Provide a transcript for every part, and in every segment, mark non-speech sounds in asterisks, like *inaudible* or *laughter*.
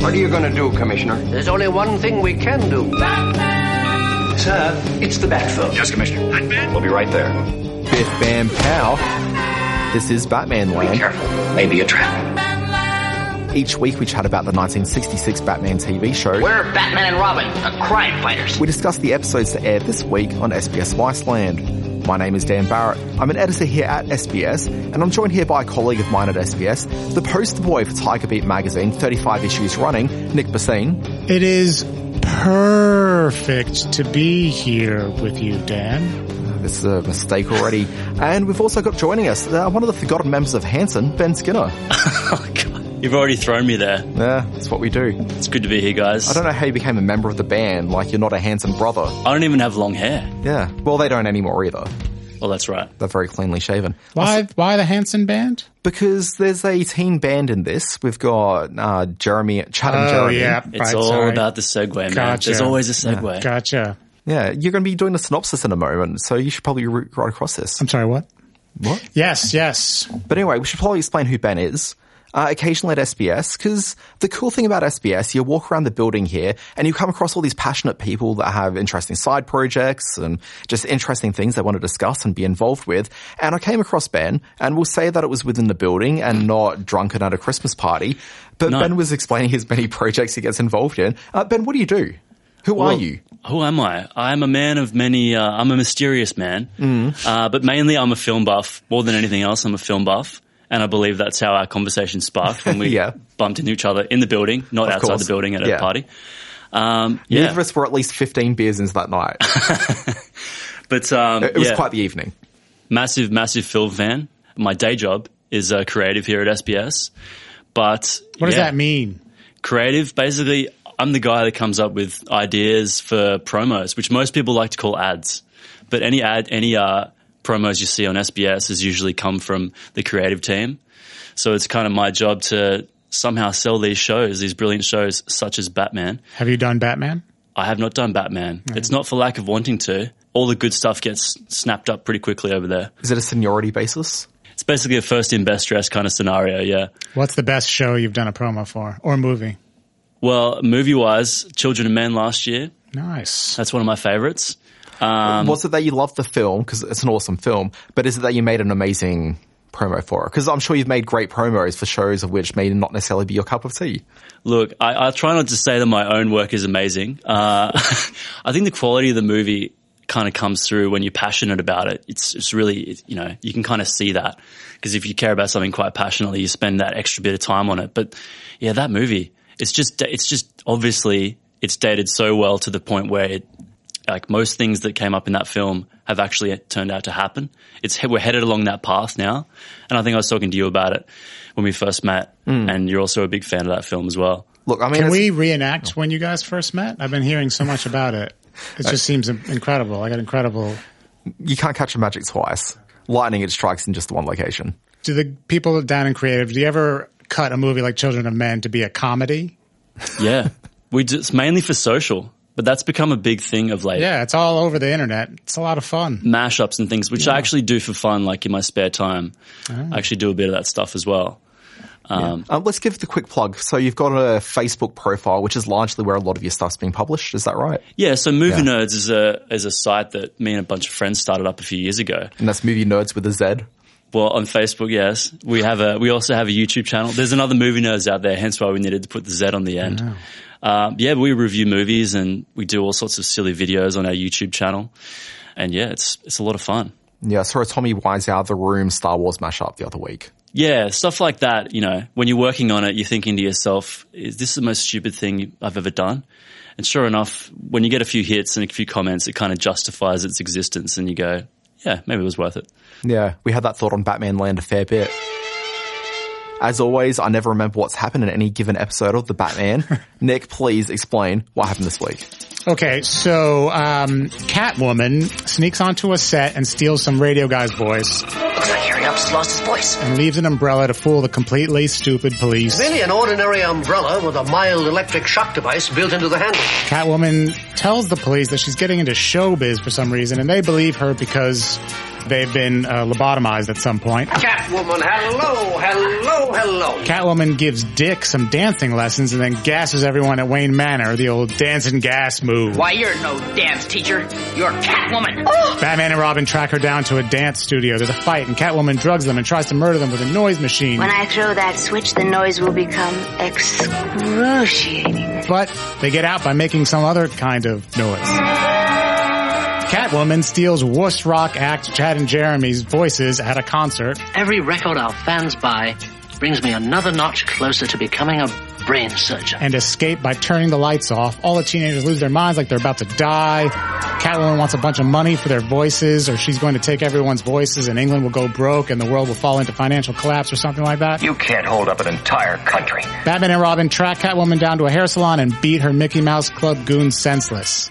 What are you going to do, Commissioner? There's only one thing we can do. Batman! Sir, it's the Batphone. Yes, Commissioner. Batman? We'll be right there. Biff Bam Pow. This is Batman Land. Be Land. careful. Maybe a trap. Each week we chat about the 1966 Batman TV show. We're Batman and Robin, uh, crime fighters. We discuss the episodes that aired this week on SBS Viceland. My name is Dan Barrett. I'm an editor here at SBS, and I'm joined here by a colleague of mine at SBS, the poster boy for Tiger Beat magazine, 35 issues running, Nick Bassine. It is perfect to be here with you, Dan. This is a mistake already. And we've also got joining us uh, one of the forgotten members of Hanson, Ben Skinner. *laughs* *laughs* God. You've already thrown me there. Yeah, that's what we do. It's good to be here, guys. I don't know how you became a member of the band, like you're not a Hanson brother. I don't even have long hair. Yeah, well, they don't anymore either. Well, that's right. They're very cleanly shaven. Why? Why the Hanson band? Because there's a teen band in this. We've got uh, Jeremy, Chatham Oh Jeremy. yeah, It's right, all sorry. about the segue, man. Gotcha. There's always a segue. Gotcha. Yeah, you're going to be doing a synopsis in a moment, so you should probably re- right across this. I'm sorry. What? What? Yes, yes. But anyway, we should probably explain who Ben is. Uh, occasionally at SBS, because the cool thing about SBS, you walk around the building here and you come across all these passionate people that have interesting side projects and just interesting things they want to discuss and be involved with. And I came across Ben, and we'll say that it was within the building and not drunken at a Christmas party. But No. Ben was explaining his many projects he gets involved in. Uh, ben, what do you do? Who are you? Who am I? I'm a man of many. Uh, I'm a mysterious man, Mm. uh, but mainly I'm a film buff. More than anything else, I'm a film buff, and I believe that's how our conversation sparked when we *laughs* Yeah. bumped into each other in the building, not Of outside course. the building at Yeah. a party. Um, Neither of us were at least 15 beers into that night. *laughs* but um, It was yeah. quite the evening. massive, massive film fan. My day job is uh, creative here at SBS, but What does that mean? Creative, basically, I'm the guy that comes up with ideas for promos, which most people like to call ads. But any ad, any uh, promos you see on SBS has usually come from the creative team. So it's kind of my job to somehow sell these shows, these brilliant shows such as Batman. Have you done Batman? I have not done Batman. It's not for lack of wanting to. All the good stuff gets snapped up pretty quickly over there. Is it a seniority basis? It's basically a first in best dress kind of scenario, yeah. What's the best show you've done a promo for or movie? Well, movie wise, Children of Men last year. Nice. That's one of my favorites. Um, was it that you loved the film because it's an awesome film, but is it that you made an amazing promo for it? Because I'm sure you've made great promos for shows of which may not necessarily be your cup of tea. Look, I, I try not to say that my own work is amazing. Uh, *laughs* I think the quality of the movie kind of comes through when you're passionate about it. It's, it's really, you know, you can kind of see that because if you care about something quite passionately, you spend that extra bit of time on it. But yeah, that movie, it's just, it's just obviously it's dated so well to the point where it, like most things that came up in that film have actually turned out to happen. It's we're headed along that path now, and I think I was talking to you about it when we first met, hmm. and you're also a big fan of that film as well. Look, I mean, Can we reenact when you guys first met? I've been hearing so much about it. It just seems incredible. I got incredible. you can't catch a magic twice. Lightning, it strikes in just the one location. Do the people down in creative, do you ever cut a movie like Children of Men to be a comedy? Yeah, we do, it's mainly for social, but that's become a big thing of late. Yeah, it's all over the internet. It's a lot of fun. Mashups and things, which I actually do for fun, like in my spare time. I actually do a bit of that stuff as well. Um, Um, let's give the quick plug. So you've got a Facebook profile, which is largely where a lot of your stuff's being published. Is that right? Yeah, so Movie Yeah. Nerds is a is a site that me and a bunch of friends started up a few years ago. And that's movie nerds with a Z. Well, on Facebook, yes, we have a we also have a YouTube channel. There's another movie nerds out there, hence why we needed to put the Z on the end. Um, yeah, we review movies and we do all sorts of silly videos on our YouTube channel, and yeah, it's it's a lot of fun. Yeah, I saw a Tommy Wiseau The Room Star Wars mashup the other week. Yeah, stuff like that. You know, when you're working on it, you're thinking to yourself, "Is this the most stupid thing I've ever done?" And sure enough, when you get a few hits and a few comments, it kind of justifies its existence, and you go, "Yeah, maybe it was worth it." Yeah, we had that thought on Batman Land a fair bit. As always, I never remember what's happened in any given episode of The Batman. *laughs* Nick, please explain what happened this week. Okay, so um, Catwoman sneaks onto a set and steals some radio guy's voice Looks like Harry Ups lost his voice. and leaves an umbrella to fool the completely stupid police. Merely an ordinary umbrella with a mild electric shock device built into the handle. Catwoman tells the police that she's getting into showbiz for some reason, and they believe her because They've been uh, lobotomized at some point. Catwoman, hello, hello, hello. Catwoman gives Dick some dancing lessons and then gasses everyone at Wayne Manor, the old dance and gas move. Why, you're no dance teacher. You're Catwoman. Batman and Robin track her down to a dance studio. There's a fight and Catwoman drugs them and tries to murder them with a noise machine. When I throw that switch, the noise will become excruciating. But they get out by making some other kind of noise. Catwoman steals wuss rock act Chad and Jeremy's voices at a concert. Every record our fans buy brings me another notch closer to becoming a brain surgeon. and escape by turning the lights off. All the teenagers lose their minds like they're about to die. Catwoman wants a bunch of money for their voices or she's going to take everyone's voices and England will go broke and the world will fall into financial collapse or something like that. You can't hold up an entire country. Batman and Robin track Catwoman down to a hair salon and beat her Mickey Mouse Club goons senseless.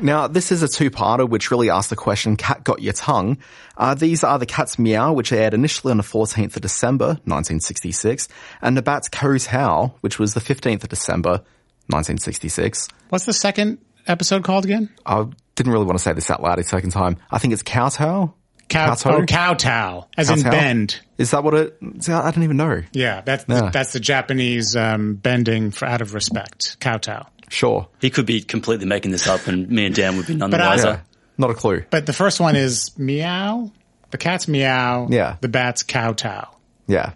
Now, this is a two-parter which really asks the question, Cat Got Your Tongue? Uh, these are the Cat's Meow, which aired initially on the 14th of December, 1966, and the Bat's Co's Howl, which was the 15th of December, 1966. What's the second episode called again? I didn't really want to say this out loud a second time. I think it's Kowtow? Cow, Kowtow? oh, kowtow, as in bend. Is that what it, see, I I don't even know. Yeah, that's Yeah. that's the Japanese um, bending for out of respect. Kowtow. Sure. He could be completely making this up, and me and Dan would be none the I- wiser. Yeah. Not a clue. But the first one is meow. The cat's meow. Yeah. The bat's kowtow. Yeah.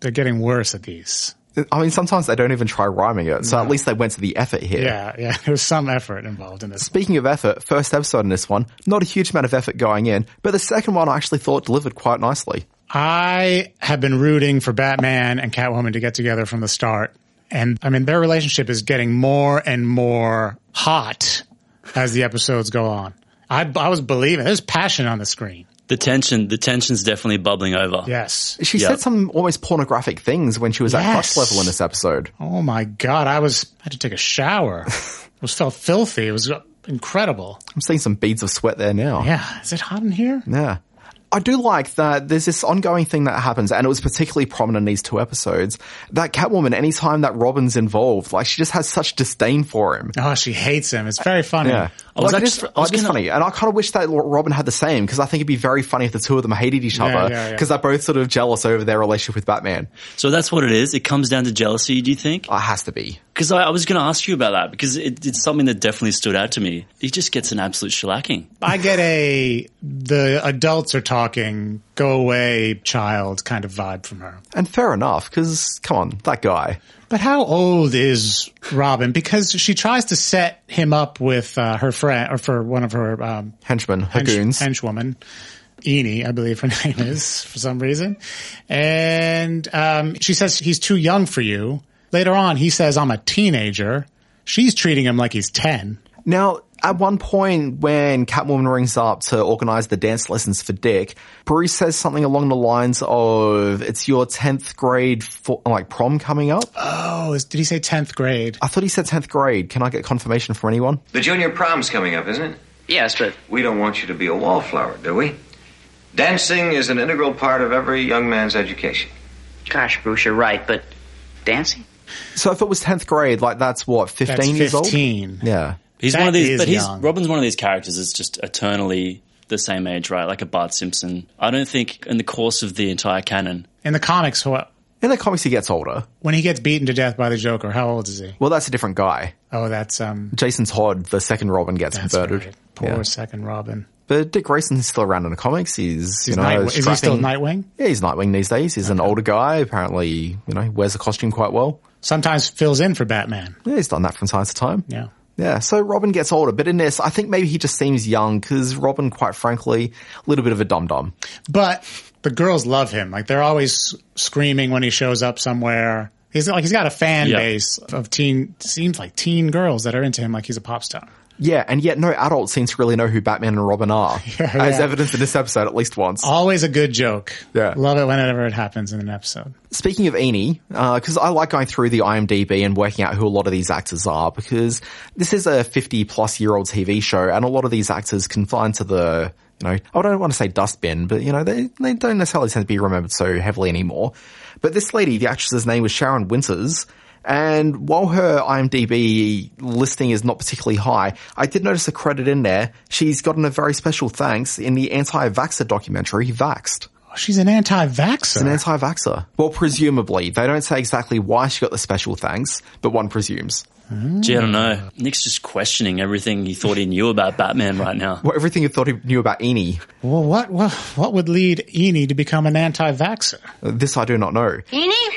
They're getting worse at these. I mean, sometimes they don't even try rhyming it, so at least they went to the effort here. Yeah, yeah. *laughs* There's some effort involved in this. Speaking of effort, first episode in this one, not a huge amount of effort going in, but the second one I actually thought delivered quite nicely. I have been rooting for Batman and Catwoman to get together from the start. And I mean, their relationship is getting more and more hot as the episodes go on. I, I was believing there's passion on the screen. The tension, the tension's definitely bubbling over. Yes. She Yeah. said some almost pornographic things when she was at Yes. crush level in this episode. Oh my God. I was, I had to take a shower. *laughs* it was felt filthy. It was incredible. I'm seeing some beads of sweat there now. Yeah. Is it hot in here? Yeah. I do like that there's this ongoing thing that happens, and it was particularly prominent in these two episodes, that Catwoman, anytime that Robin's involved, like she just has such disdain for him. Oh, she hates him. It's very funny. Yeah. I was like, it actually- is, I was like, it's gonna- funny. And I kind of wish that Robin had the same, because I think it'd be very funny if the two of them hated each Yeah, other, yeah, yeah. because they're both sort of jealous over their relationship with Batman. So that's what it is. It comes down to jealousy. Do you think? Uh, it has to be. Because I, I was going to ask you about that because it, it's something that definitely stood out to me. He just gets an absolute shellacking. I get a the adults are talking, go away, child kind of vibe from her. And fair enough, because come on, that guy. But how old is Robin? Because she tries to set him up with uh, her friend, or for one of her um, Henchman, her hench- goons. henchwoman, Enie, I believe her *laughs* name is for some reason. And um, she says he's too young for you. Later on, he says I'm a teenager. She's treating him like he's ten. Now, at one point when Catwoman rings up to organize the dance lessons for Dick, Bruce says something along the lines of, it's your 10th grade, fo- like prom coming up. Oh, is, did he say tenth grade? I thought he said 10th grade. Can I get confirmation from anyone? The junior prom's coming up, isn't it? Yes, but We don't want you to be a wallflower, do we? Dancing is an integral part of every young man's education. gosh, Bruce, you're right. But dancing? So if it was 10th grade, like that's what, 15 That's years old? fifteen. Yeah. He's That one of these, is but he's young. Robin's one of these characters that's just eternally the same age, right? Like a Bart Simpson. I don't think in the course of the entire canon. In the comics, what? In the comics, he gets older. When he gets beaten to death by the Joker, how old is he? Well, that's a different guy. Oh, that's um, Jason Todd, the second Robin, gets that's converted. right. Poor Yeah. second Robin. But Dick Grayson's still around in the comics. He's, He's you know, Night- is he still strapping- Nightwing? Yeah, he's Nightwing these days. He's an older guy. Apparently, you know, wears the costume quite well. Sometimes fills in for Batman. Yeah, he's done that from time to time. Yeah. Yeah, so Robin gets older, but in this, I think maybe he just seems young because Robin, quite frankly, a little bit of a dum dum. But the girls love him. Like they're always screaming when he shows up somewhere. He's like he's got a fan Yeah. base of teen seems like teen girls that are into him like he's a pop star. Yeah, and yet no adult seems to really know who Batman and Robin are, *laughs* Yeah, as yeah. evidenced in this episode at least once. Always a good joke. Yeah. Love it whenever it happens in an episode. Speaking of Enie, because uh, I like going through the IMDb and working out who a lot of these actors are, because this is a 50 plus year old TV show, and a lot of these actors can fly into the, you know, I don't want to say dustbin, but you know, they, they don't necessarily tend to be remembered so heavily anymore. But this lady, the actress's name was Sharon Winters, And while her IMDb listing is not particularly high, I did notice a credit in there. She's gotten a very special thanks in the anti-vaxxer documentary, Vaxxed. Oh, she's an anti-vaxxer. An anti-vaxxer. Well, presumably. They don't say exactly why she got the special thanks, but one presumes. Gee, I don't know. Nick's just questioning everything he thought he knew about Batman right now. Well, everything he thought he knew about Eni. well, what, what what would lead Eni to become an anti-vaxxer? This I do not know. Eni?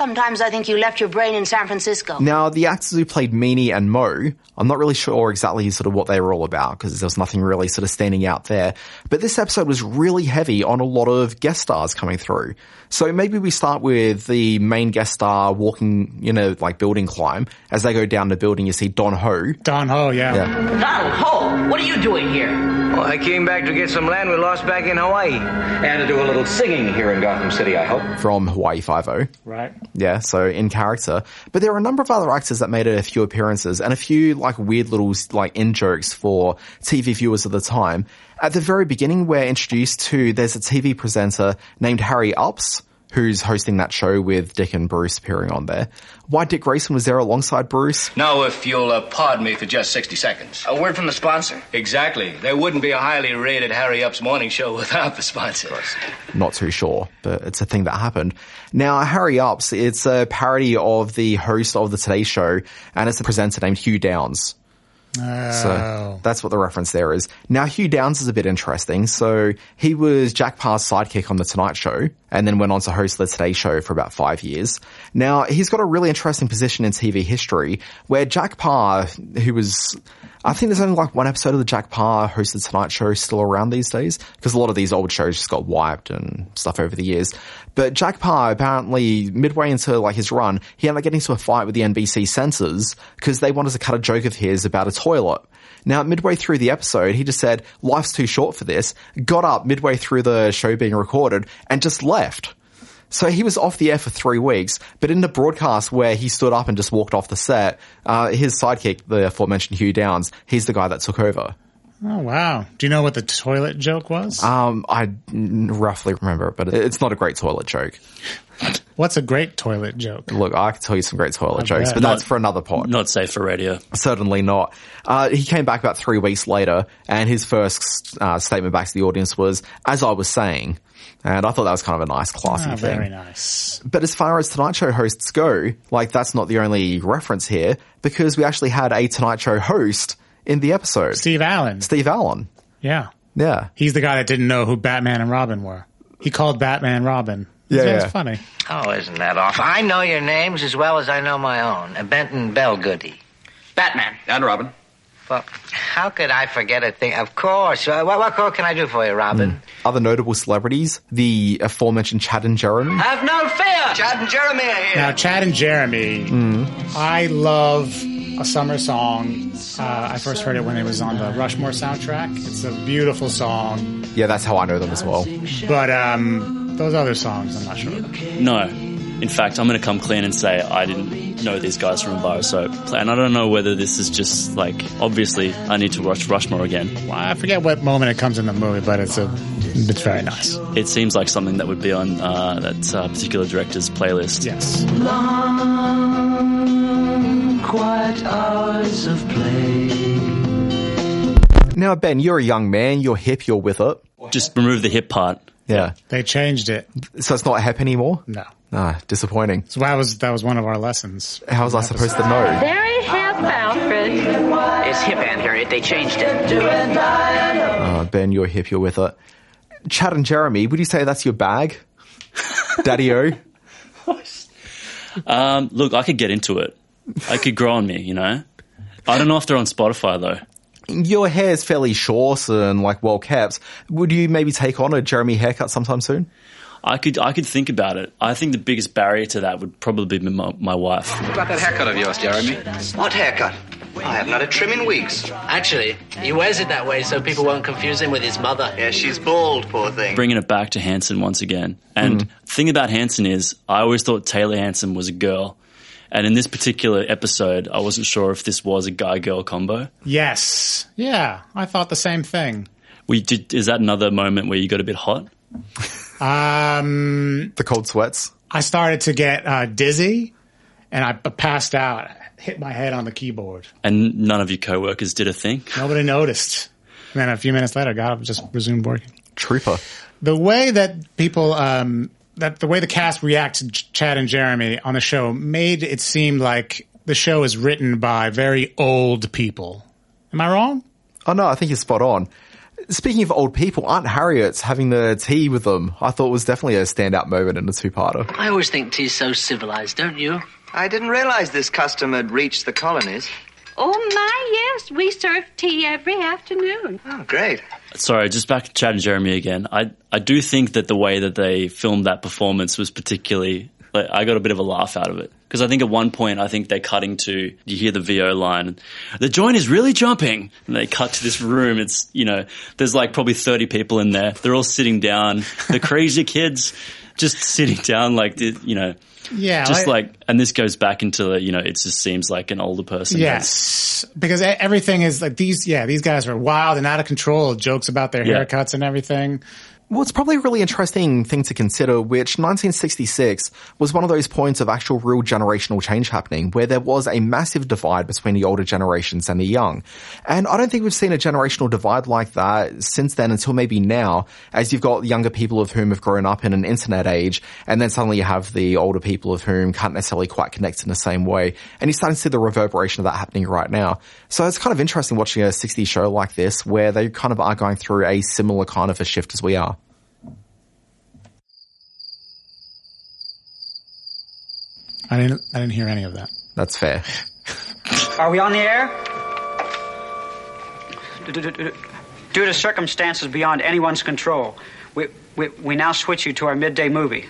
Sometimes I think you left your brain in San Francisco. Now, the actors who played Meanie and Mo, I'm not really sure exactly sort of what they were all about because there was nothing really sort of standing out there. But this episode was really heavy on a lot of guest stars coming through. So maybe we start with the main guest star walking, you know, like building climb. As they go down the building, you see Don Ho. Don Ho, yeah. Yeah. Donald Ho, what are you doing here? Well, I came back to get some land we lost back in Hawaii. And to do a little singing here in Gotham City, I hope. From Hawaii Five-O. Right. Yeah, so in character. But there are a number of other actors that made a few appearances and a few like weird little like in jokes for TV viewers at the time. At the very beginning, we're introduced to there's a TV presenter named Harry Ups who's hosting that show with Dick and Bruce appearing on there. Why Dick Grayson was there alongside Bruce? Now, if you'll uh, pardon me for just 60 seconds. A word from the sponsor. Exactly. There wouldn't be a highly rated Harry Up's morning show *laughs* without the sponsor. Not too sure, but it's a thing that happened. Now, Harry Ups, it's a parody of the host of the Today Show, and it's a presenter named Hugh Downs. Oh. So that's what the reference there is. Now Hugh Downs is a bit interesting. So he was Jack Paar's sidekick on the Tonight Show and then went on to host the Today Show for about five years. Now he's got a really interesting position in TV history where Jack Paar, who was I think there's only like one episode of the Jack Paar hosted Tonight Show still around these days because a lot of these old shows just got wiped and stuff over the years. But Jack Paar apparently midway into like his run, he ended up getting into a fight with the NBC censors because they wanted to cut a joke of his about a toilet. Now, midway through the episode, he just said, life's too short for this, got up midway through the show being recorded and just left. So he was off the air for three weeks, but in the broadcast where he stood up and just walked off the set, uh, his sidekick, the aforementioned Hugh Downs, he's the guy that took over. Oh wow! Do you know what the toilet joke was? Um, I n- roughly remember it, but it's not a great toilet joke. What's a great toilet joke? Look, I could tell you some great toilet I jokes, bet. but that's Not- for another pod. Not safe for radio. Certainly not. Uh, he came back about three weeks later, and his first uh, statement back to the audience was, "As I was saying," and I thought that was kind of a nice, classy Ah, thing. very nice. But as far as Tonight Show hosts go, like that's not the only reference here, because we actually had a Tonight Show host in the episode. Steve Allen. Steve Allen. Yeah, Yeah. he's the guy that didn't know who Batman and Robin were. He called Batman Robin. Yeah, That's yeah. funny. Oh, isn't that awful? I know your names as well as I know my own. Benton Bellgoody. Batman. And Robin. Well, how could I forget a thing? Of course. Uh, what, what call can I do for you, Robin? Other notable celebrities, the aforementioned Chad and Jeremy. Have no fear! Chad and Jeremy are here. Now, Chad and Jeremy, I love a summer song. Uh, I first heard it when it was on the Rushmore soundtrack. It's a beautiful song, Yeah, that's how I know them as well. but um, those other songs, I'm not sure. about. No. In fact, I'm going to come clean and say I didn't know these guys from Bar Soap. And I don't know whether this is just like, obviously, I need to watch Rushmore again. Well, I forget what moment it comes in the movie, but it's a, it's very nice. It seems like something that would be on uh, that uh, particular director's playlist. Yes. quiet hours of play. Now, Ben, you're a young man. You're hip. You're with it. Just remove the hip part. Yeah. They changed it. So it's not hip anymore? No. Ah, disappointing. So that was that was one of our lessons. How was I supposed to know? Very hip, Alfred. It's hip, Aunt Harriet. They changed it. Uh, ben, you're hip. You're with it. Chad and Jeremy, would you say that's your bag? *laughs* Daddy O? Um, look, I could get into it. I could grow on me, you know? I don't know if they're on Spotify though. Your hair's fairly short and like well kept. Would you maybe take on a Jeremy haircut sometime soon? I could I could think about it. I think the biggest barrier to that would probably be my, my wife. What about that haircut of yours, Jeremy? What haircut? I have not a trim in weeks. Actually, he wears it that way so people won't confuse him with his mother. Yeah, she's bald, poor thing. Bringing it back to Hanson once again. And hmm. the thing about Hanson is, I always thought Taylor Hanson was a girl. And in this particular episode, I wasn't sure if this was a guy-girl combo. Yes. Yeah, I thought the same thing. We did, is that another moment where you got a bit hot? *laughs* Um, The cold sweats? I started to get uh, dizzy, and I passed out, I hit my head on the keyboard. And none of your coworkers did a thing. Nobody noticed. And then a few minutes later, I got up and just resumed working. Trooper. The way that people, um, that the way the cast reacts to Chad and Jeremy on the show made it seem like the show is written by very old people. Am I wrong? Oh no, I think you're spot on. Speaking of old people, Aunt Harriet's having the tea with them. I thought was definitely a standout moment in the two-parter. I always think tea's so civilized, don't you? I didn't realize this custom had reached the colonies. Oh my, yes, we serve tea every afternoon. Oh, great. Sorry, just back to Chad and Jeremy again. I I do think that the way that they filmed that performance was particularly. Like, I got a bit of a laugh out of it because I think at one point I think they're cutting to you hear the VO line, the joint is really jumping, and they cut to this room. It's you know there's like probably thirty people in there. They're all sitting down. The *laughs* crazy kids just sitting down like the, you know. Yeah, just like- like, and this goes back into the, you know, it just seems like an older person. Yes, because everything is like these. Yeah, these guys are wild and out of control. Jokes about their Yeah. haircuts and everything. Well, it's probably a really interesting thing to consider, which 1966 was one of those points of actual real generational change happening, where there was a massive divide between the older generations and the young. And I don't think we've seen a generational divide like that since then until maybe now, as you've got younger people of whom have grown up in an internet age, and then suddenly you have the older people of whom can't necessarily quite connect in the same way. And you're starting to see the reverberation of that happening right now. So it's kind of interesting watching a 60s show like this, where they kind of are going through a similar kind of a shift as we are. I didn't. I didn't hear any of that. That's fair. Are we on the air? Due to circumstances beyond anyone's control, we, we, we now switch you to our midday movie.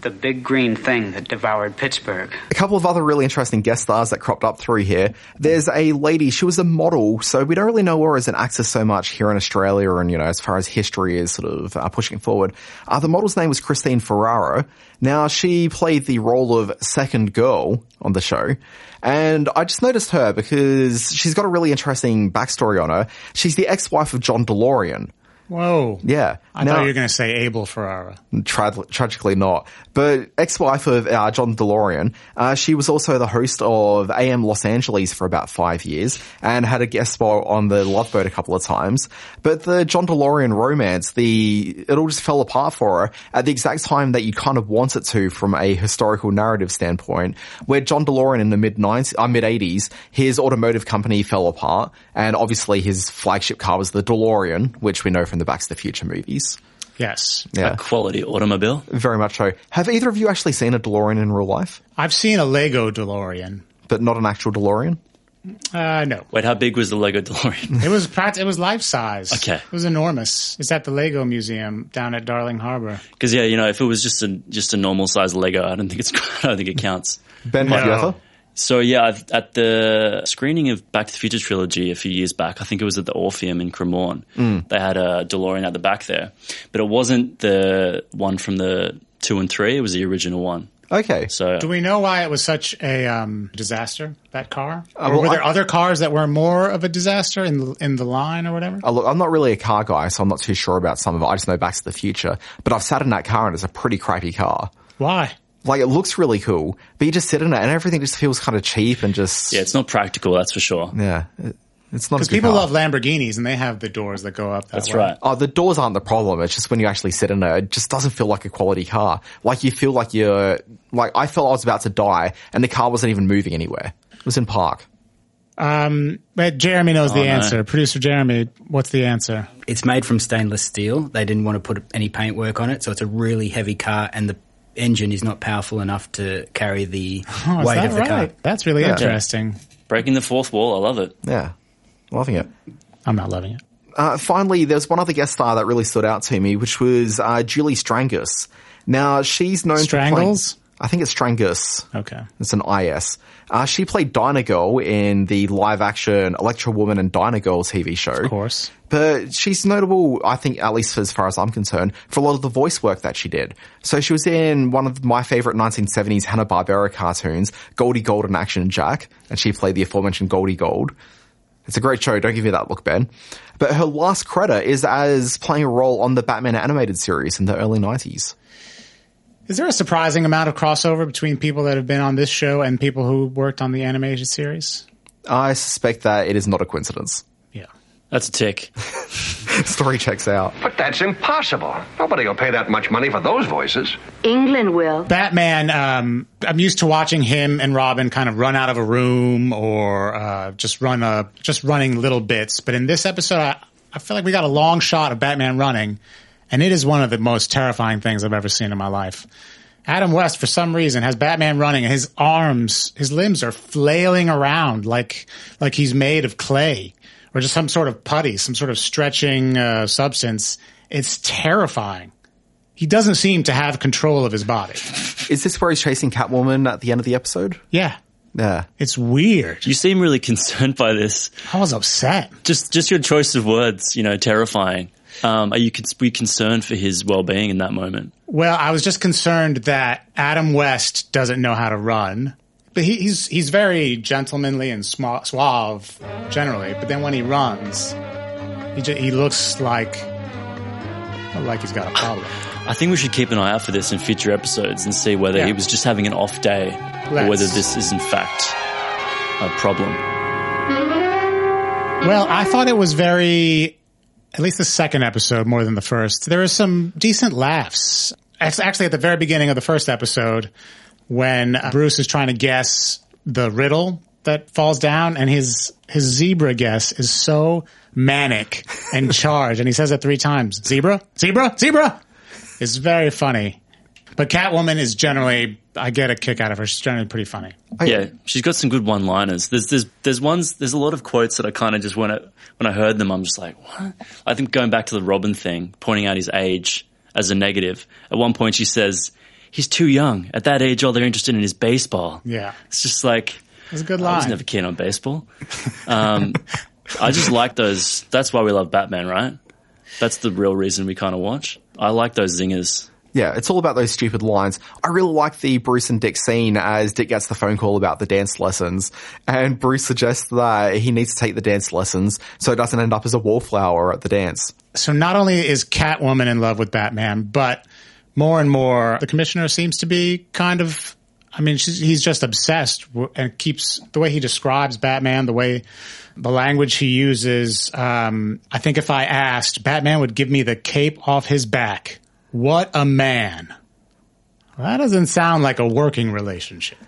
The big green thing that devoured Pittsburgh. A couple of other really interesting guest stars that cropped up through here. There's a lady, she was a model, so we don't really know her as an actress so much here in Australia and, you know, as far as history is sort of uh, pushing forward. Uh, the model's name was Christine Ferrare. Now, she played the role of second girl on the show. And I just noticed her because she's got a really interesting backstory on her. She's the ex-wife of John DeLorean. Whoa. Yeah. I Now- thought you were going to say Abel Ferrara. Tra- tragically not. But ex-wife of uh, John DeLorean, uh, she was also the host of AM Los Angeles for about five years and had a guest spot on the Love Boat a couple of times. But the John DeLorean romance, the it all just fell apart for her at the exact time that you kind of want it to from a historical narrative standpoint, where John DeLorean in the mid 90s, uh, mid 80s, his automotive company fell apart, and obviously his flagship car was the DeLorean, which we know from the Back to the Future movies. Yes. Yeah. A quality automobile. Very much so. Have either of you actually seen a DeLorean in real life? I've seen a Lego DeLorean. But not an actual DeLorean? Uh, no. Wait, how big was the Lego DeLorean? *laughs* It was pract- it was life size. Okay. It was enormous. It's at the Lego Museum down at Darling Harbor. Because yeah, you know, if it was just a just a normal size Lego, I don't think it's *laughs* I don't think it counts. Ben, have you ever? So yeah, I've, at the screening of Back to the Future trilogy a few years back, I think it was at the Orpheum in Cremorne. Mm. They had a DeLorean at the back there, but it wasn't the one from the two and three. It was the original one. Okay. So Do we know why it was such a um, disaster? That car? Uh, well, were there I- other cars that were more of a disaster in the, in the line or whatever? Uh, look, I'm not really a car guy, so I'm not too sure about some of it. I just know Back to the Future. But I've sat in that car and it's a pretty crappy car. Why? Like, it looks really cool, but you just sit in it and everything just feels kind of cheap and just. yeah, it's not practical, that's for sure. Yeah. it- It's not a Because people car. love Lamborghinis and they have the doors that go up. That That's way. right. Oh, the doors aren't the problem. It's just when you actually sit in it, it just doesn't feel like a quality car. Like you feel like you're, like I felt I was about to die and the car wasn't even moving anywhere. It was in park. Um, but Jeremy knows Oh, the no. answer. Producer Jeremy, what's the answer? It's made from stainless steel. They didn't want to put any paintwork on it, so it's a really heavy car, and the engine is not powerful enough to carry the *laughs* Oh, weight of the right? car. That's really Yeah. interesting. Breaking the fourth wall, I love it. Yeah. Loving it. I'm not loving it. Uh, finally, there's one other guest star that really stood out to me, which was uh, Judy Strangis. Now, she's known Strangles? I think it's Strangis. Okay. It's an IS. Uh, she played Dyna Girl in the live action Electra Woman and Dyna Girl TV show. Of course. But she's notable, I think, at least as far as I'm concerned, for a lot of the voice work that she did. So she was in one of my favorite 1970s Hanna-Barbera cartoons, Goldie Gold and Action Jack, and she played the aforementioned Goldie Gold. It's a great show. Don't give me that look, Ben. But her last credit is as playing a role on the Batman animated series in the early 90s. Is there a surprising amount of crossover between people that have been on this show and people who worked on the animated series? I suspect that it is not a coincidence. Yeah. That's a tick. *laughs* Story checks out. But that's impossible. Nobody will pay that much money for those voices. England will. Batman, um, I'm used to watching him and Robin kind of run out of a room or uh, just run a just running little bits. But in this episode, I, I feel like we got a long shot of Batman running, and it is one of the most terrifying things I've ever seen in my life. Adam West, for some reason, has Batman running, and his arms, his limbs are flailing around like like he's made of clay or just some sort of putty, some sort of stretching uh, substance. It's terrifying. He doesn't seem to have control of his body. Is this where he's chasing Catwoman at the end of the episode? Yeah. Yeah. It's weird. You seem really concerned by this. I was upset. Just just your choice of words, you know, terrifying. Um, are you you concerned for his well being in that moment? Well, I was just concerned that Adam West doesn't know how to run. But he, he's he's very gentlemanly and sma- suave generally. But then when he runs, he just, he looks like like he's got a problem. I think we should keep an eye out for this in future episodes and see whether Yeah. he was just having an off day or Let's. whether this is in fact a problem. Well, I thought it was very, at least the second episode more than the first. There are some decent laughs. It's actually at the very beginning of the first episode when uh, Bruce is trying to guess the riddle that falls down and his, his zebra guess is so manic and *laughs* charged. and he says it three times. Zebra, zebra, zebra. It's very funny. But Catwoman is generally, I get a kick out of her. She's generally pretty funny. yeah, she's got some good one-liners. There's there's there's ones there's a lot of quotes that I kind of just when I when I heard them, I'm just like, what? I think going back to the Robin thing, pointing out his age as a negative. At one point, she says he's too young. At that age, all they're interested in is baseball. Yeah. It's just like It's a good line. I was never keen on baseball. *laughs* Um, I just like those. That's why we love Batman, right? That's the real reason we kind of watch. I like those zingers. Yeah, it's all about those stupid lines. I really like the Bruce and Dick scene as Dick gets the phone call about the dance lessons, and Bruce suggests that he needs to take the dance lessons so it doesn't end up as a wallflower at the dance. so not only is Catwoman in love with Batman, but more and more the commissioner seems to be kind of. I mean, he's just obsessed and keeps the way he describes Batman, the way the language he uses. Um, I think if I asked, Batman would give me the cape off his back. What a man! That doesn't sound like a working relationship.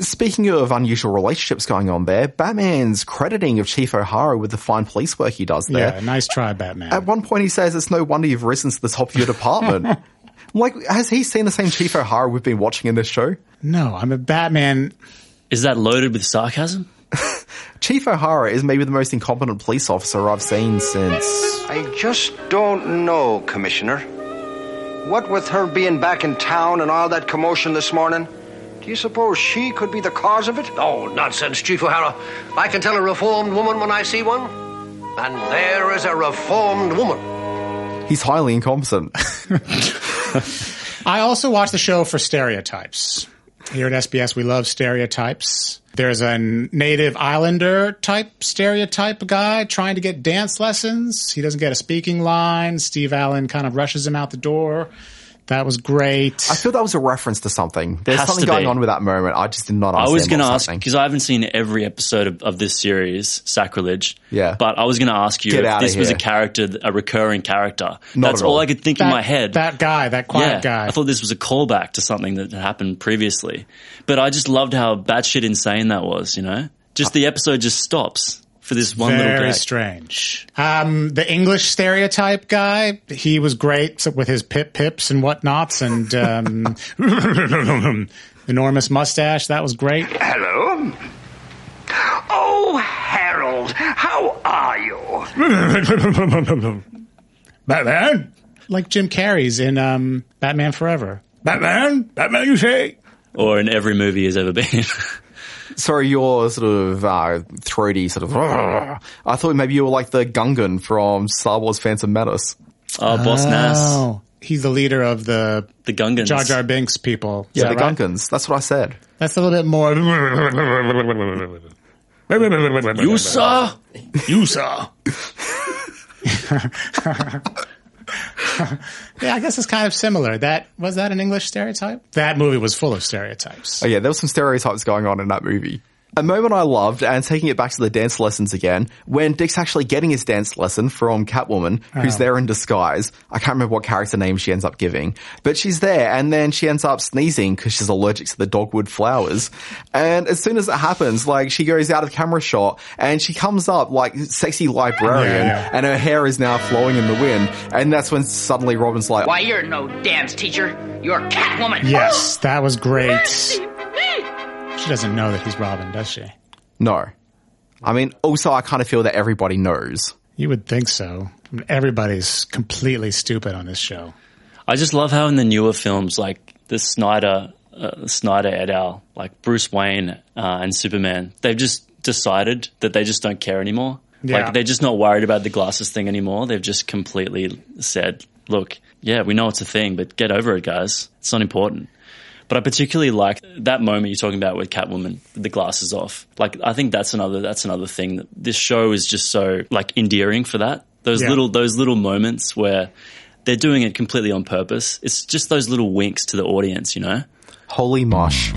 Speaking of unusual relationships going on there, Batman's crediting of Chief O'Hara with the fine police work he does there. Yeah, nice try, Batman. At one point, he says, "It's no wonder you've risen to the top of your department." *laughs* like, has he seen the same Chief O'Hara we've been watching in this show? No, I'm a Batman. Is that loaded with sarcasm? *laughs* Chief O'Hara is maybe the most incompetent police officer I've seen since. I just don't know, Commissioner. What with her being back in town and all that commotion this morning, do you suppose she could be the cause of it? Oh, nonsense, Chief O'Hara. I can tell a reformed woman when I see one. And there is a reformed woman. He's highly incompetent. *laughs* I also watch the show for stereotypes. Here at SBS, we love stereotypes. There's a native islander type stereotype guy trying to get dance lessons. He doesn't get a speaking line. Steve Allen kind of rushes him out the door. That was great. I feel that was a reference to something. There's Has something going be. on with that moment. I just did not I was going to ask because I haven't seen every episode of, of this series, Sacrilege. Yeah. But I was going to ask you Get if outta this was a character, a recurring character. Not That's at all. all. I could think in my head. That guy, that quiet yeah, guy. I thought this was a callback to something that had happened previously. But I just loved how batshit insane that was. You know, just uh, the episode just stops for this one little Very strange. Um, the English stereotype guy, he was great with his pip pips and whatnots and um, *laughs* enormous mustache. That was great. Hello. Oh, Harold, how are you? *laughs* Batman? Like Jim Carrey's in um, Batman Forever. Batman? Batman, you say? Or in every movie he's ever been. *laughs* Sorry, your sort of uh, throaty sort of. I thought maybe you were like the Gungan from Star Wars: Phantom Menace. oh, Boss Nass, Oh, he's the leader of the the Gungans. Jar Jar Binks people. Is Yeah, the that right? Gungans. That's what I said. That's a little bit more. You saw? You saw. *laughs* *laughs* yeah, I guess it's kind of similar. That was that an English stereotype? That movie was full of stereotypes. Oh yeah, there was some stereotypes going on in that movie. A moment I loved, and taking it back to the dance lessons again, when Dick's actually getting his dance lesson from Catwoman, who's Oh. there in disguise. I can't remember what character name she ends up giving, but she's there, and then she ends up sneezing because she's allergic to the dogwood flowers. And as soon as it happens, like she goes out of camera shot, and she comes up like sexy librarian, Yeah, yeah. and her hair is now flowing in the wind. And that's when suddenly Robin's like, Why, you're no dance teacher. You're Catwoman. Yes, that was great. She doesn't know that he's Robin, does she? No. I mean, also, I kind of feel that everybody knows. You would think so. I mean, everybody's completely stupid on this show. I just love how in the newer films, like the Snyder, uh, Snyder et al., like Bruce Wayne uh, and Superman, they've just decided that they just don't care anymore. Yeah. Like they're just not worried about the glasses thing anymore. They've just completely said, "Look, yeah, we know it's a thing, but get over it, guys. It's not important." But I particularly like that moment you're talking about with Catwoman, with the glasses off. Like I think that's another that's another thing that this show is just so like endearing for that. Those Yeah. little those little moments where they're doing it completely on purpose. It's just those little winks to the audience, you know. Holy mosh.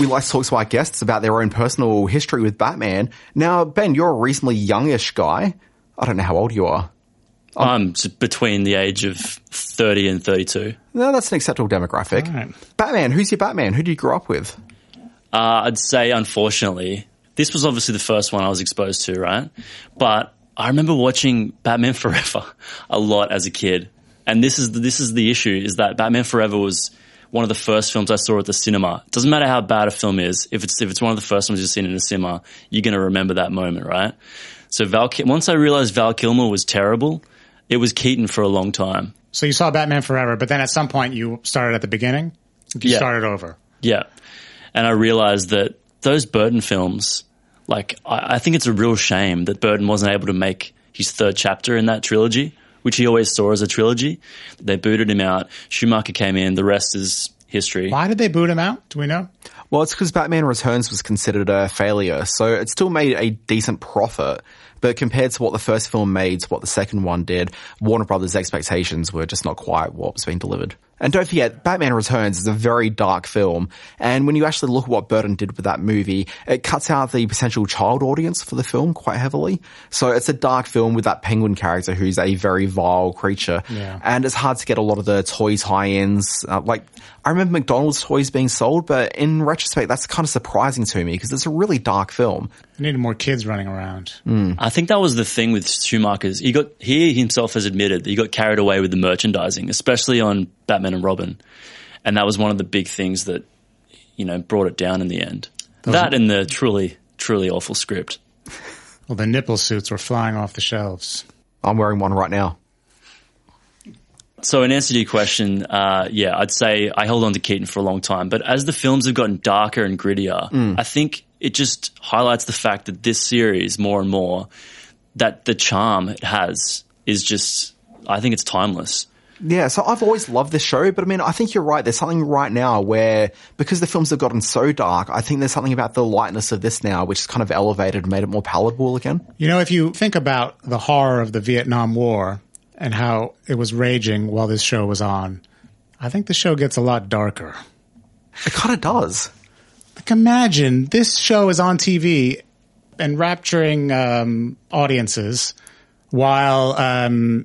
We like to talk to our guests about their own personal history with Batman. Now, Ben, you're a reasonably youngish guy. I don't know how old you are. I'm s- between the age of 30 and 32. No, that's an acceptable demographic. Batman, who's your Batman? Who do you grow up with? Uh, I'd say, unfortunately, this was obviously the first one I was exposed to, right? But I remember watching Batman Forever *laughs* a lot as a kid, and this is the, this is the issue: is that Batman Forever was one of the first films I saw at the cinema. It doesn't matter how bad a film is; if it's if it's one of the first ones you've seen in a cinema, you're going to remember that moment, right? So Val, once I realized Val Kilmer was terrible, it was Keaton for a long time. So you saw Batman Forever, but then at some point you started at the beginning. You Yeah. started over. Yeah. And I realized that those Burton films, like, I, I think it's a real shame that Burton wasn't able to make his third chapter in that trilogy, which he always saw as a trilogy. They booted him out. Schumacher came in. The rest is history. Why did they boot him out? Do we know? Well, it's because Batman Returns was considered a failure, so it still made a decent profit. But compared to what the first film made to what the second one did, Warner Brothers' expectations were just not quite what was being delivered. And don't forget, Batman Returns is a very dark film, and when you actually look at what Burton did with that movie, it cuts out the potential child audience for the film quite heavily. So it's a dark film with that penguin character who's a very vile creature. Yeah. And it's hard to get a lot of the toy tie-ins. Uh, like, I remember McDonald's toys being sold, but in retrospect, that's kind of surprising to me because it's a really dark film. They needed more kids running around. Hmm. I think that was the thing with Schumacher's. He got he himself has admitted that he got carried away with the merchandising, especially on Batman and Robin, and that was one of the big things that you know brought it down in the end. Those- that and the truly truly awful script. *laughs* Well, the nipple suits were flying off the shelves. I'm wearing one right now. So in answer to your question, uh, yeah, I'd say I held on to Keaton for a long time. But as the films have gotten darker and grittier, Mm. I think it just highlights the fact that this series more and more, that the charm it has is just, I think it's timeless. Yeah, so I've always loved this show, but I mean, I think you're right. There's something right now where, because the films have gotten so dark, I think there's something about the lightness of this now, which has kind of elevated and made it more palatable again. You know, if you think about the horror of the Vietnam War and how it was raging while this show was on, I think the show gets a lot darker. It kind of does. Like, imagine this show is on TV and rapturing um, audiences while um,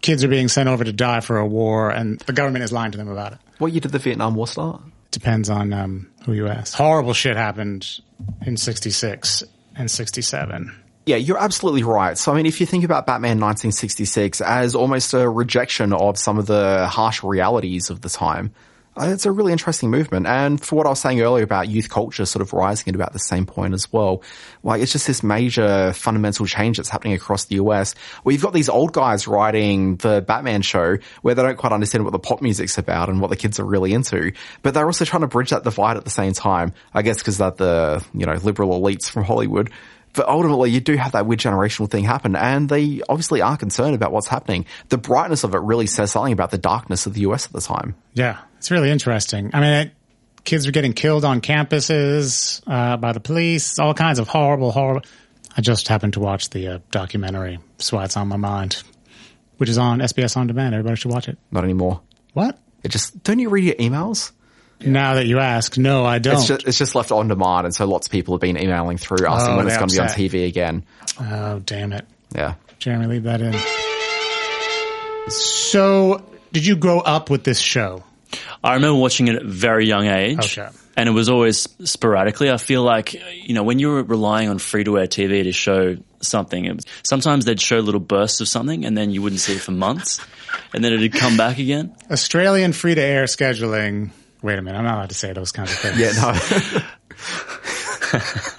kids are being sent over to die for a war and the government is lying to them about it. What year did the Vietnam War start? Depends on um, who you ask. Horrible shit happened in 66 and 67. Yeah, you're absolutely right. So, I mean, if you think about Batman 1966 as almost a rejection of some of the harsh realities of the time, uh, it's a really interesting movement. And for what I was saying earlier about youth culture sort of rising at about the same point as well, like it's just this major fundamental change that's happening across the US you've got these old guys writing the Batman show where they don't quite understand what the pop music's about and what the kids are really into, but they're also trying to bridge that divide at the same time. I guess because that the, you know, liberal elites from Hollywood. But ultimately, you do have that weird generational thing happen, and they obviously are concerned about what's happening. The brightness of it really says something about the darkness of the US at the time. Yeah, it's really interesting. I mean, it, kids are getting killed on campuses uh, by the police, all kinds of horrible, horrible. I just happened to watch the uh, documentary, so it's on my mind, which is on SBS On Demand. Everybody should watch it. Not anymore. What? It just don't you read your emails? Now that you ask, no, I don't. It's just, it's just left on demand, and so lots of people have been emailing through asking Oh, when it's going to be on. TV again. oh, damn it. Yeah. Jeremy, leave that in. So, did you grow up with this show? I remember watching it at a very young age. Okay. And it was always sporadically. I feel like, you know, when you were relying on free to air TV to show something, it was, sometimes they'd show little bursts of something and then you wouldn't see it for months. And then it'd come back again. Australian free to air scheduling. Wait a minute, I'm not allowed to say those kinds of things. Yeah, no.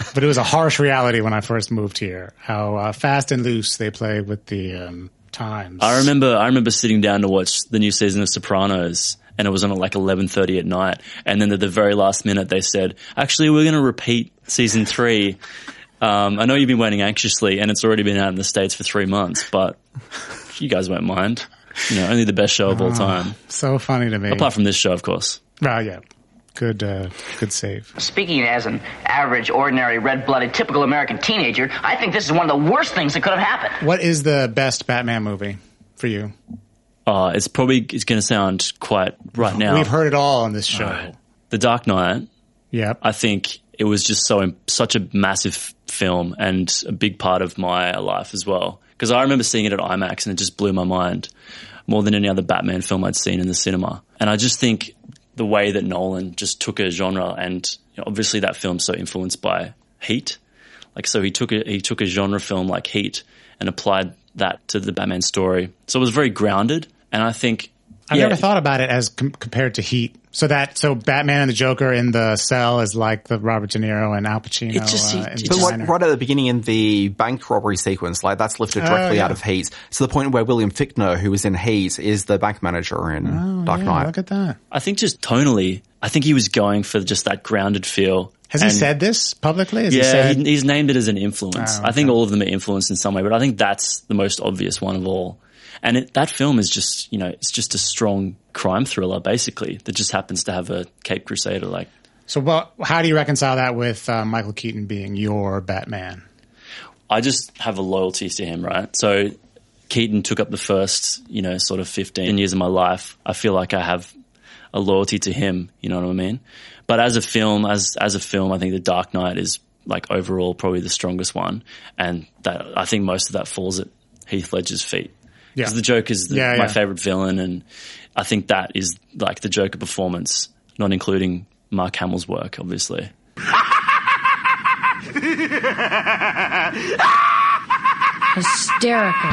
*laughs* but it was a harsh reality when I first moved here. How uh, fast and loose they play with the um, times. I remember, I remember sitting down to watch the new season of Sopranos and it was on at like 11.30 at night. And then at the very last minute they said, actually, we're going to repeat season three. Um, I know you've been waiting anxiously and it's already been out in the States for three months, but you guys won't mind. You know, only the best show of all Oh, time. So funny to me. Apart from this show, of course. Well, yeah. Good, uh, good save. Speaking as an average, ordinary, red-blooded, typical American teenager, I think this is one of the worst things that could have happened. What is the best Batman movie for you? Uh, it's probably it's going to sound quite right now. We've heard it all on this show. The Dark Knight. Yep. I think it was just so such a massive film and a big part of my life as well. Because I remember seeing it at IMAX and it just blew my mind more than any other Batman film I'd seen in the cinema. And I just think the way that Nolan just took a genre and you know, obviously that film's so influenced by Heat. Like so he took a he took a genre film like Heat and applied that to the Batman story. So it was very grounded and I think I yeah, never thought about it as com- compared to Heat. So that so Batman and the Joker in the cell is like the Robert De Niro and Al Pacino. It just- uh, it in But like right at the beginning in the bank robbery sequence, like that's lifted Oh, directly yeah. out of Heat to the point where William Fichtner, who was in Heat, is the bank manager in Oh, Dark yeah, Knight. Look at that. I think just tonally, I think he was going for just that grounded feel. Has he said this publicly? Has he yeah, said, he, he's named it as an influence. Oh, I think all of them are influenced in some way, but I think that's the most obvious one of all. And it, that film is just, you know, it's just a strong crime thriller, basically, that just happens to have a Cape Crusader like. so? What? How do you reconcile that with uh, Michael Keaton being your Batman? I just have a loyalty to him, right? So Keaton took up the first, you know, sort of 15 years of my life. I feel like I have a loyalty to him, you know what I mean? But as a film, as, as a film, I think The Dark Knight is like overall probably the strongest one. And that, I think most of that falls at Heath Ledger's feet. Yeah. Because the Joker is Yeah, my yeah. favorite villain. And I think that is like the Joker performance, not including Mark Hamill's work, obviously. *laughs* Hysterical.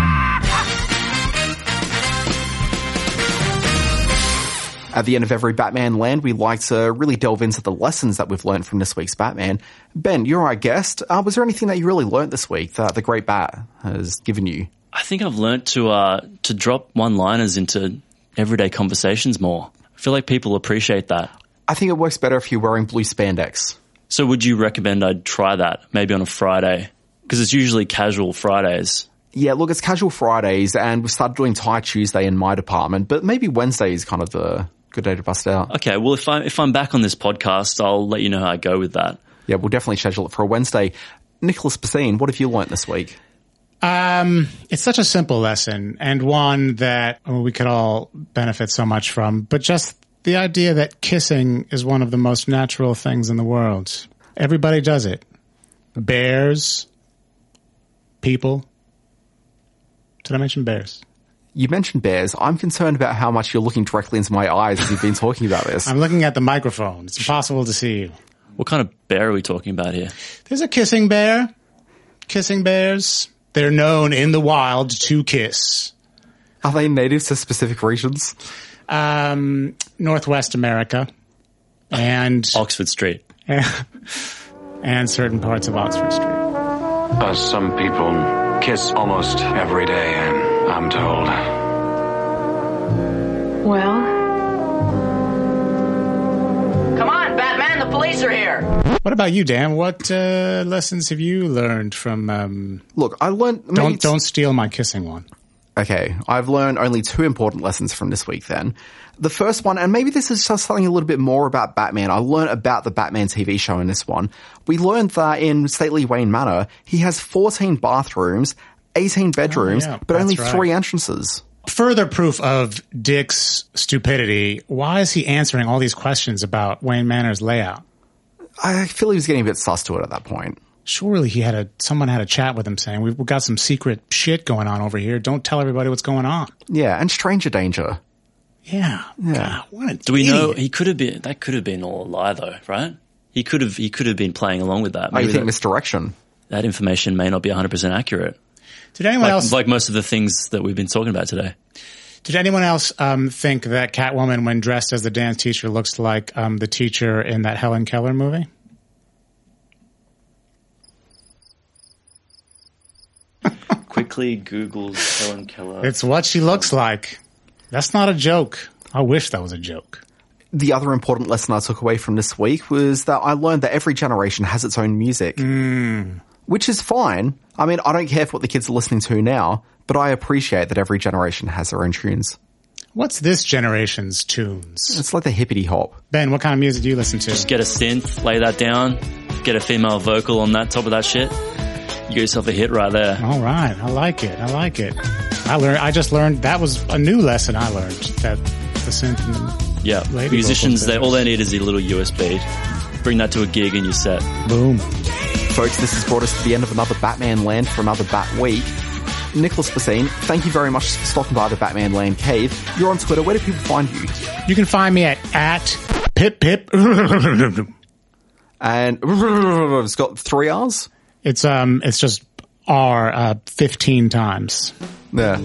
At the end of every Batman land, we like to really delve into the lessons that we've learned from this week's Batman. Ben, you're our guest. Uh, was there anything that you really learned this week that the Great Bat has given you? I think I've learnt to uh, to drop one-liners into everyday conversations more. I feel like people appreciate that. I think it works better if you're wearing blue spandex. So, would you recommend I try that maybe on a Friday? Because it's usually casual Fridays. Yeah, look, it's casual Fridays, and we've started doing Tie Tuesday in my department, but maybe Wednesday is kind of the good day to bust out. Okay, well, if I if I'm back on this podcast, I'll let you know how I go with that. Yeah, we'll definitely schedule it for a Wednesday. Nicholas Bassine, what have you learnt this week? Um, it's such a simple lesson and one that well, we could all benefit so much from, but just the idea that kissing is one of the most natural things in the world. Everybody does it. Bears, people. Did I mention bears? You mentioned bears. I'm concerned about how much you're looking directly into my eyes as you've been talking about this. *laughs* I'm looking at the microphone. It's impossible to see you. What kind of bear are we talking about here? There's a kissing bear. Kissing bears. They're known in the wild to kiss. Are they native to specific regions? Um, Northwest America and Oxford Street. *laughs* and certain parts of Oxford Street. Uh, some people kiss almost every day, and I'm told. Well, Come on, Batman, the police are here. What about you, Dan? What uh, lessons have you learned from? Um, Look, I learned. maybe don't don't steal my kissing one. Okay, I've learned only two important lessons from this week then. The first one, and maybe this is just something a little bit more about Batman. I learned about the Batman TV show in this one. We learned that in Stately Wayne Manor, he has 14 bathrooms, 18 bedrooms, Oh, yeah, but only right. three entrances. Further proof of Dick's stupidity. Why is he answering all these questions about Wayne Manor's layout? I feel he was getting a bit sus to it at that point. Surely he had a someone had a chat with him saying, "We've got some secret shit going on over here. Don't tell everybody what's going on." Yeah, and stranger danger. Yeah. Yeah. What a Do we know he could have been? That could have been all a lie, though, right? He could have. He could have been playing along with that. Oh, you Maybe think that, misdirection? that information may not be 100 percent accurate. Did anyone Like, else? like most of the things that we've been talking about today. Did anyone else um, think that Catwoman, when dressed as the dance teacher, looks like um, the teacher in that Helen Keller movie? *laughs* Quickly Google's Helen Keller. It's what she looks like. That's not a joke. I wish that was a joke. The other important lesson I took away from this week was that I learned that every generation has its own music. Mm. Which is fine. I mean, I don't care for what the kids are listening to now, but I appreciate that every generation has their own tunes. What's this generation's tunes? It's like the hippity hop. Ben, what kind of music do you listen to? Just get a synth, lay that down, get a female vocal on that top of that shit. You get yourself a hit right there. All right, I like it. I like it. I learned. I just learned that was a new lesson I learned that the synth. And Yeah, Lady musicians, they all they need is a little USB. Bring that to a gig and you're set. boom. Folks, this has brought us to the end of another Batman Land for another Bat Week. Nicholas Bassine, thank you very much for stopping by the Batman Land Cave. You're on Twitter. Where do people find you? You can find me at at pip pip. *laughs* And *laughs* it's got three R's. It's um, it's just R uh, fifteen times. Yeah.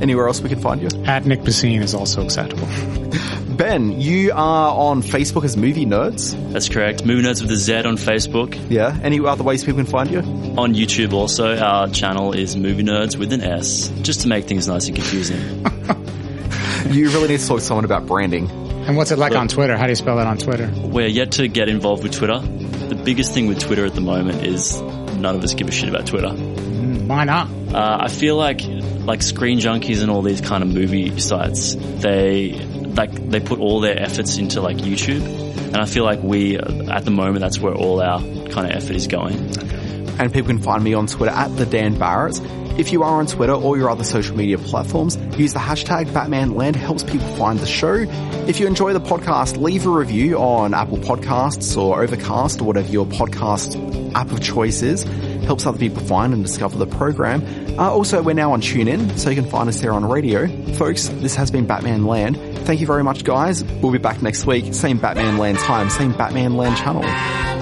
Anywhere else we can find you? At Nick Bassine is also acceptable. *laughs* Ben, you are on Facebook as Movie Nerds. That's correct. Movie Nerds with a Z on Facebook. Yeah. Any other ways people can find you? On YouTube also, our channel is Movie Nerds with an S, just to make things nice and confusing. *laughs* You really need to talk to someone about branding. And what's it like on Twitter? How do you spell that on Twitter? We're yet to get involved with Twitter. The biggest thing with Twitter at the moment is none of us give a shit about Twitter. Why not? Uh, I feel like like Screen Junkies and all these kind of movie sites, they like they put all their efforts into like YouTube, and I feel like we uh, at the moment that's where all our kind of effort is going. And people can find me on Twitter at the Dan Barrett. If you are on Twitter or your other social media platforms, use the hashtag BatmanLand. Helps people find the show. If you enjoy the podcast, leave a review on Apple Podcasts or Overcast or whatever your podcast app of choice is. Helps other people find and discover the program. Uh, also, we're now on TuneIn, so you can find us there on radio. Folks, this has been Batman Land. Thank you very much, guys. We'll be back next week. Same Batman Land time, same Batman Land channel.